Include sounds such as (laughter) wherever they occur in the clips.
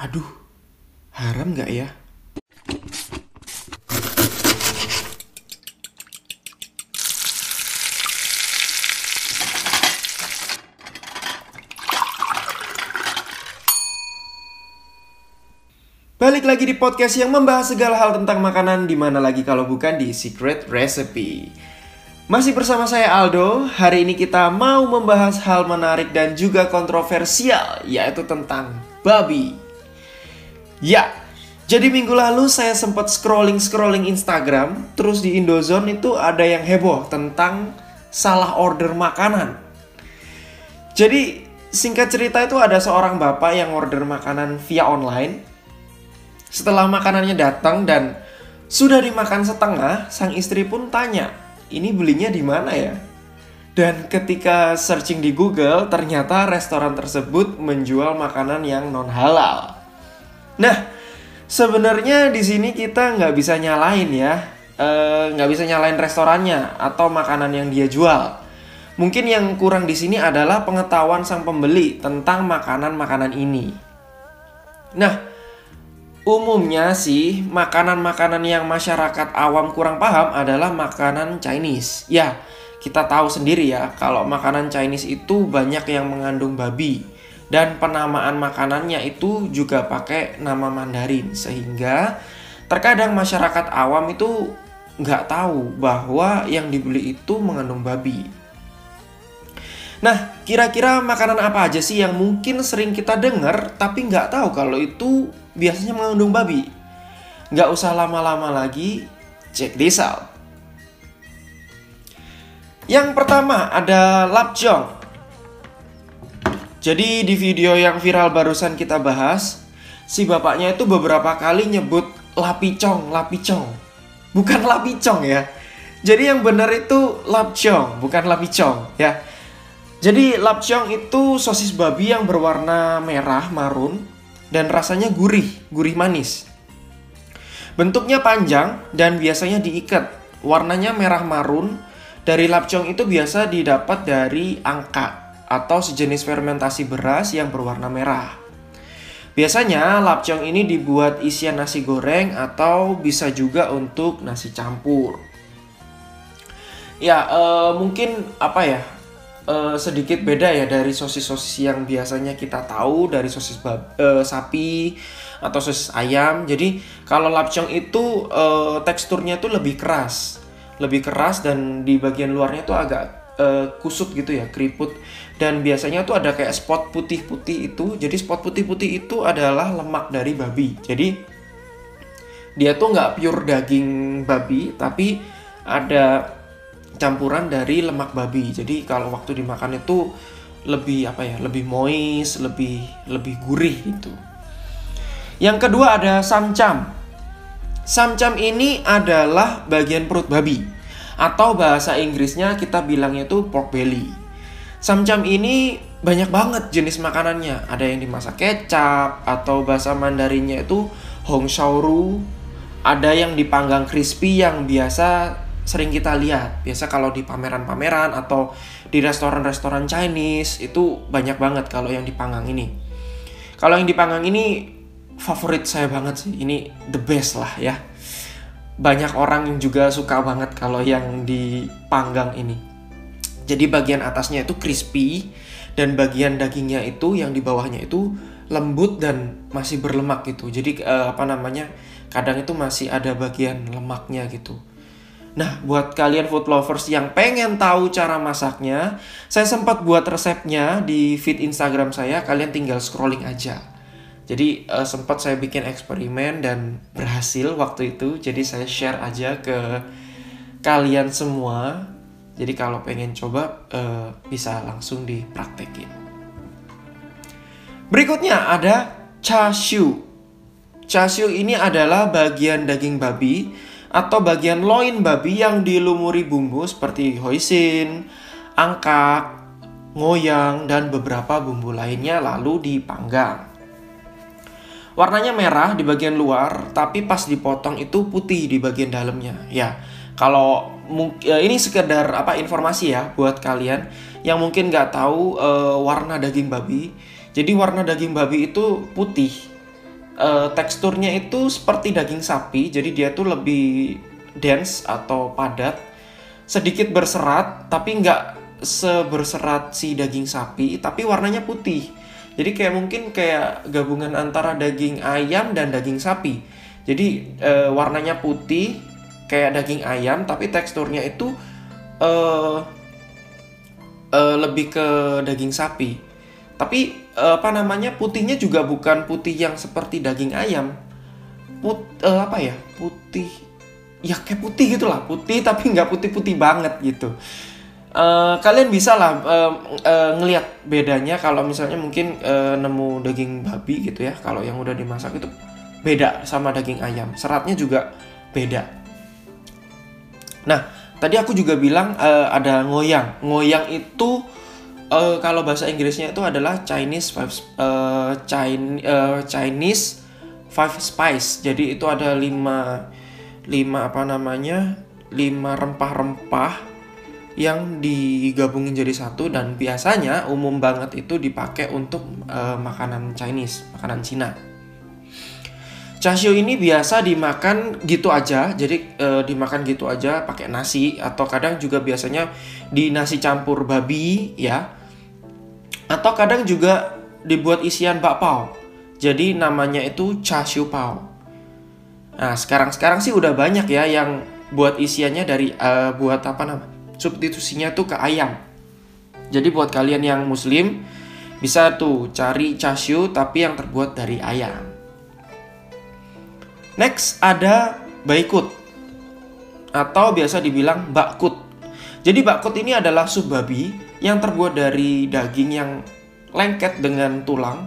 Aduh, haram nggak ya? Balik lagi di podcast yang membahas segala hal tentang makanan di mana lagi kalau bukan di Secret Recipe. Masih bersama saya Aldo. Hari ini kita mau membahas hal menarik dan juga kontroversial yaitu tentang babi. Ya, jadi minggu lalu saya sempat scrolling-scrolling Instagram, terus di Indozone itu ada yang heboh tentang salah order makanan. Jadi singkat cerita itu ada seorang bapak yang order makanan via online setelah makanannya datang dan sudah dimakan setengah, sang istri pun tanya, "Ini belinya di mana ya?" Dan ketika searching di Google, ternyata restoran tersebut menjual makanan yang non halal. Nah, sebenarnya di sini kita nggak bisa nyalain ya, e, nggak bisa nyalain restorannya atau makanan yang dia jual. Mungkin yang kurang di sini adalah pengetahuan sang pembeli tentang makanan-makanan ini. Nah, Umumnya sih, makanan-makanan yang masyarakat awam kurang paham adalah makanan Chinese. Ya, kita tahu sendiri ya, kalau makanan Chinese itu banyak yang mengandung babi. Dan penamaan makanannya itu juga pakai nama Mandarin. Sehingga terkadang masyarakat awam itu nggak tahu bahwa yang dibeli itu mengandung babi. Nah, kira-kira makanan apa aja sih yang mungkin sering kita dengar tapi nggak tahu kalau itu biasanya mengandung babi? Nggak usah lama-lama lagi, check this. Yang pertama ada lapjong. Jadi di video yang viral barusan kita bahas, si bapaknya itu beberapa kali nyebut lapicong, lapicong. Bukan (laughs) lapicong ya. Jadi yang benar itu lapjong, bukan lapicong ya. Jadi lapchong itu sosis babi yang berwarna merah marun dan rasanya gurih, gurih manis. Bentuknya panjang dan biasanya diikat. Warnanya merah marun. Dari lapchong itu biasa didapat dari angka atau sejenis fermentasi beras yang berwarna merah. Biasanya lapchong ini dibuat isian nasi goreng atau bisa juga untuk nasi campur. Ya, uh, mungkin apa ya? uh, sedikit beda ya dari sosis-sosis yang biasanya kita tahu dari sosis bab, uh, sapi atau sosis ayam. Jadi kalau lapcong itu uh, teksturnya tuh lebih keras, lebih keras dan di bagian luarnya tuh agak uh, kusut gitu ya, keriput. Dan biasanya tuh ada kayak spot putih-putih itu. Jadi spot putih-putih itu adalah lemak dari babi. Jadi dia tuh nggak pure daging babi, tapi ada campuran dari lemak babi. Jadi kalau waktu dimakan itu lebih apa ya, lebih moist, lebih lebih gurih itu. Yang kedua ada samcam. Samcam ini adalah bagian perut babi atau bahasa Inggrisnya kita bilangnya itu pork belly. Samcam ini banyak banget jenis makanannya. Ada yang dimasak kecap atau bahasa Mandarinnya itu hong ru. Ada yang dipanggang crispy yang biasa sering kita lihat biasa kalau di pameran-pameran atau di restoran-restoran Chinese itu banyak banget kalau yang dipanggang ini kalau yang dipanggang ini favorit saya banget sih ini the best lah ya banyak orang yang juga suka banget kalau yang dipanggang ini. Jadi bagian atasnya itu crispy dan bagian dagingnya itu yang di bawahnya itu lembut dan masih berlemak gitu. Jadi uh, apa namanya kadang itu masih ada bagian lemaknya gitu. Nah, buat kalian food lovers yang pengen tahu cara masaknya, saya sempat buat resepnya di feed Instagram saya, kalian tinggal scrolling aja. Jadi uh, sempat saya bikin eksperimen dan berhasil waktu itu, jadi saya share aja ke kalian semua. Jadi kalau pengen coba uh, bisa langsung dipraktekin. Berikutnya ada chashu. Chashu ini adalah bagian daging babi atau bagian loin babi yang dilumuri bumbu seperti hoisin, angkat, ngoyang, dan beberapa bumbu lainnya lalu dipanggang. Warnanya merah di bagian luar, tapi pas dipotong itu putih di bagian dalamnya. Ya, kalau ya ini sekedar apa informasi ya buat kalian yang mungkin nggak tahu uh, warna daging babi. Jadi warna daging babi itu putih uh, teksturnya itu seperti daging sapi, jadi dia tuh lebih dense atau padat, sedikit berserat, tapi nggak seberserat si daging sapi, tapi warnanya putih. Jadi kayak mungkin kayak gabungan antara daging ayam dan daging sapi. Jadi uh, warnanya putih kayak daging ayam, tapi teksturnya itu uh, uh, lebih ke daging sapi. Tapi uh, apa namanya putihnya juga bukan putih yang seperti daging ayam. Put uh, apa ya? Putih ya kayak putih gitulah, putih tapi nggak putih-putih banget gitu. Uh, kalian bisa lah uh, uh, ngelihat bedanya kalau misalnya mungkin uh, nemu daging babi gitu ya. Kalau yang udah dimasak itu beda sama daging ayam. Seratnya juga beda. Nah tadi aku juga bilang uh, ada ngoyang. Ngoyang itu uh, kalau bahasa Inggrisnya itu adalah Chinese five uh, Chinese, uh, Chinese five spice. Jadi itu ada lima lima apa namanya lima rempah-rempah yang digabungin jadi satu dan biasanya umum banget itu dipakai untuk uh, makanan Chinese, makanan Cina. Chashu ini biasa dimakan gitu aja, jadi uh, dimakan gitu aja pakai nasi atau kadang juga biasanya di nasi campur babi ya. Atau kadang juga dibuat isian bakpao. Jadi namanya itu chashu pao. Nah, sekarang-sekarang sih udah banyak ya yang buat isiannya dari uh, buat apa namanya? Substitusinya tuh ke ayam. Jadi buat kalian yang muslim bisa tuh cari chashu tapi yang terbuat dari ayam. Next ada baikut atau biasa dibilang bakut. Jadi bakut ini adalah sup babi yang terbuat dari daging yang lengket dengan tulang.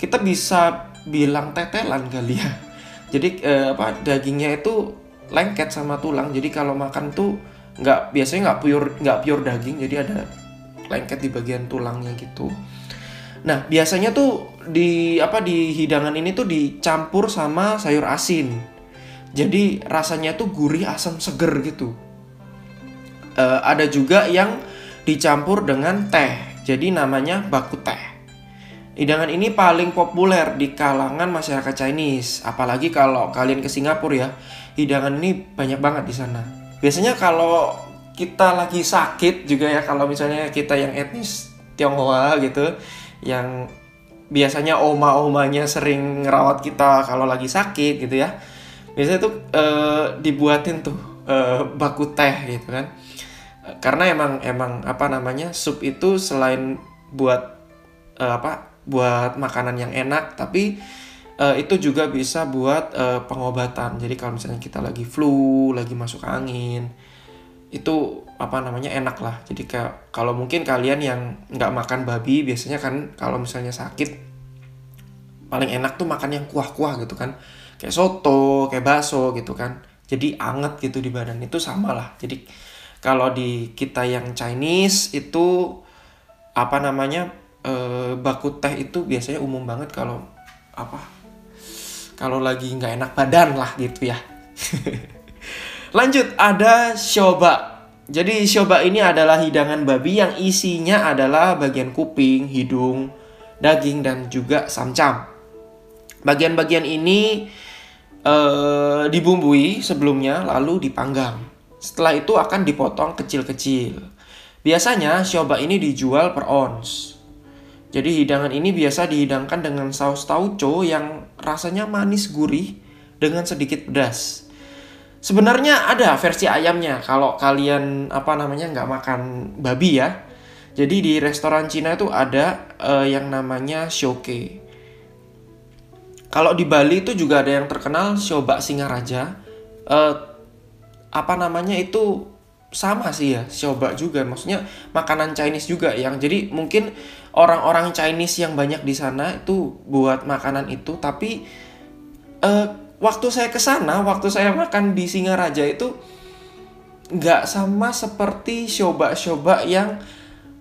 Kita bisa bilang tetelan kali ya. (laughs) Jadi eh, apa dagingnya itu lengket sama tulang. Jadi kalau makan tuh nggak biasanya nggak pure nggak pure daging jadi ada lengket di bagian tulangnya gitu. Nah biasanya tuh di apa di hidangan ini tuh dicampur sama sayur asin. Jadi rasanya tuh gurih asam seger gitu. Uh, ada juga yang dicampur dengan teh jadi namanya baku teh. Hidangan ini paling populer di kalangan masyarakat Chinese, apalagi kalau kalian ke Singapura ya. Hidangan ini banyak banget di sana biasanya kalau kita lagi sakit juga ya kalau misalnya kita yang etnis Tionghoa gitu yang biasanya oma-omanya sering ngerawat kita kalau lagi sakit gitu ya biasanya tuh e, dibuatin tuh e, baku teh gitu kan. Karena emang emang apa namanya sup itu selain buat e, apa buat makanan yang enak tapi uh, itu juga bisa buat uh, pengobatan. Jadi kalau misalnya kita lagi flu, lagi masuk angin, itu apa namanya enak lah. Jadi kayak kalau mungkin kalian yang nggak makan babi, biasanya kan kalau misalnya sakit paling enak tuh makan yang kuah-kuah gitu kan, kayak soto, kayak bakso gitu kan. Jadi anget gitu di badan itu sama lah. Jadi kalau di kita yang Chinese itu apa namanya e, baku teh itu biasanya umum banget kalau apa kalau lagi nggak enak badan lah gitu ya. (laughs) Lanjut ada shoba. Jadi shoba ini adalah hidangan babi yang isinya adalah bagian kuping, hidung, daging dan juga samcam. Bagian-bagian ini uh, dibumbui sebelumnya lalu dipanggang. Setelah itu akan dipotong kecil-kecil. Biasanya shoba ini dijual per ons. Jadi hidangan ini biasa dihidangkan dengan saus tauco yang rasanya manis gurih dengan sedikit pedas. Sebenarnya ada versi ayamnya kalau kalian apa namanya nggak makan babi ya. Jadi di restoran Cina itu ada uh, yang namanya shoke. Kalau di Bali itu juga ada yang terkenal Shoba Singaraja. Uh, apa namanya itu sama sih ya, Shoba juga. Maksudnya makanan Chinese juga yang jadi mungkin orang-orang Chinese yang banyak di sana itu buat makanan itu tapi uh, waktu saya ke sana waktu saya makan di Singaraja itu nggak sama seperti coba-coba yang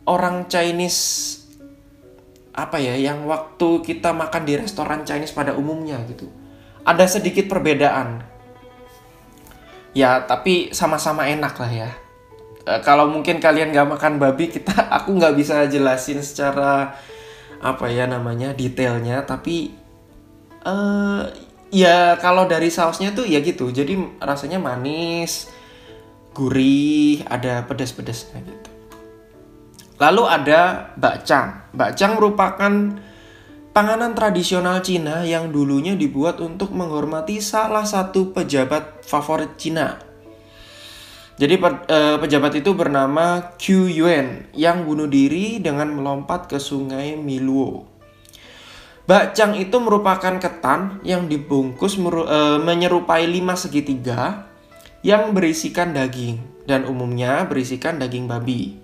orang Chinese apa ya yang waktu kita makan di restoran Chinese pada umumnya gitu. Ada sedikit perbedaan. Ya tapi sama-sama enak lah ya Eh, kalau mungkin kalian gak makan babi kita (laughs) aku nggak bisa jelasin secara apa ya namanya detailnya tapi uh, ya kalau dari sausnya tuh ya gitu. Jadi rasanya manis gurih ada pedas-pedasnya gitu. Lalu ada bakcang. Bakcang merupakan panganan tradisional Cina yang dulunya dibuat untuk menghormati salah satu pejabat favorit Cina jadi uh, pejabat itu bernama Qu Yuan yang bunuh diri dengan melompat ke sungai Miluo. Bakcang itu merupakan ketan yang dibungkus uh, menyerupai lima segitiga yang berisikan daging dan umumnya berisikan daging babi.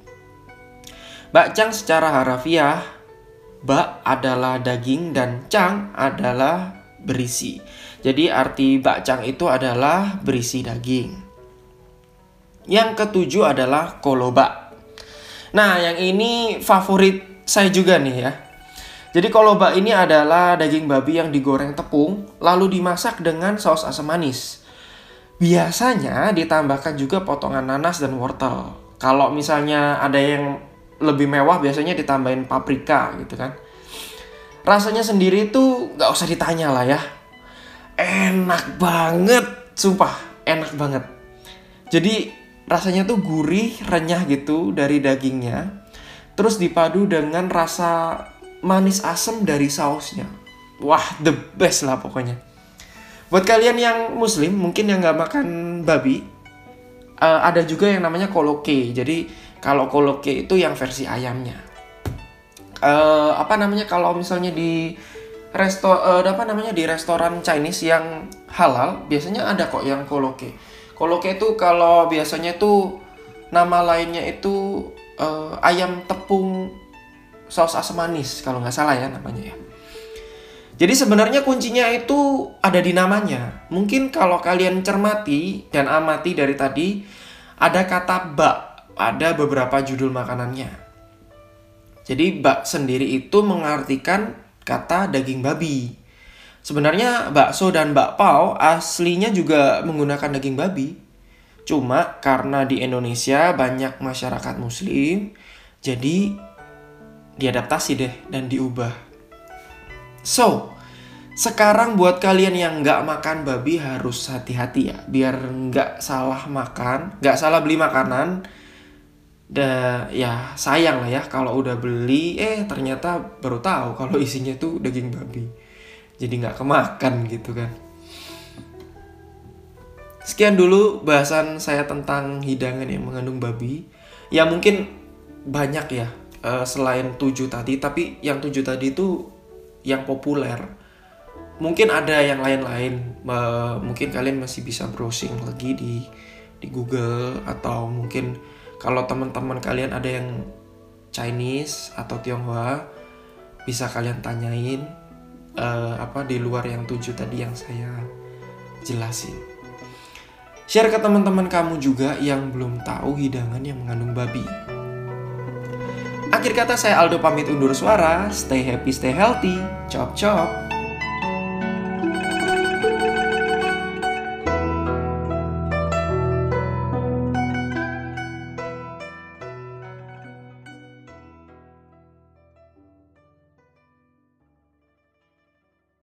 Bakcang secara harafiah, bak adalah daging dan cang adalah berisi. Jadi arti bakcang itu adalah berisi daging. Yang ketujuh adalah koloba. Nah, yang ini favorit saya juga nih ya. Jadi koloba ini adalah daging babi yang digoreng tepung lalu dimasak dengan saus asam manis. Biasanya ditambahkan juga potongan nanas dan wortel. Kalau misalnya ada yang lebih mewah biasanya ditambahin paprika gitu kan. Rasanya sendiri itu nggak usah ditanya lah ya. Enak banget, sumpah enak banget. Jadi rasanya tuh gurih, renyah gitu dari dagingnya. Terus dipadu dengan rasa manis asam dari sausnya. Wah, the best lah pokoknya. Buat kalian yang muslim, mungkin yang nggak makan babi, uh, ada juga yang namanya koloke. Jadi kalau koloke itu yang versi ayamnya. Uh, apa namanya kalau misalnya di resto uh, apa namanya di restoran Chinese yang halal biasanya ada kok yang koloke Koloke itu kalau biasanya itu nama lainnya itu uh, ayam tepung saus asam manis kalau nggak salah ya namanya ya. Jadi sebenarnya kuncinya itu ada di namanya. Mungkin kalau kalian cermati dan amati dari tadi ada kata bak, ada beberapa judul makanannya. Jadi bak sendiri itu mengartikan kata daging babi. Sebenarnya bakso dan bakpao aslinya juga menggunakan daging babi. Cuma karena di Indonesia banyak masyarakat muslim, jadi diadaptasi deh dan diubah. So, sekarang buat kalian yang nggak makan babi harus hati-hati ya, biar nggak salah makan, nggak salah beli makanan. Da, ya sayang lah ya kalau udah beli, eh ternyata baru tahu kalau isinya tuh daging babi jadi nggak kemakan gitu kan. Sekian dulu bahasan saya tentang hidangan yang mengandung babi. Ya mungkin banyak ya uh, selain tujuh tadi tapi yang tujuh tadi itu yang populer. Mungkin ada yang lain-lain uh, mungkin kalian masih bisa browsing lagi di di Google atau mungkin kalau teman-teman kalian ada yang Chinese atau Tionghoa bisa kalian tanyain uh, apa di luar yang tujuh tadi yang saya jelasin. Share ke teman-teman kamu juga yang belum tahu hidangan yang mengandung babi. Akhir kata saya Aldo pamit undur suara. Stay happy, stay healthy. Chop chop.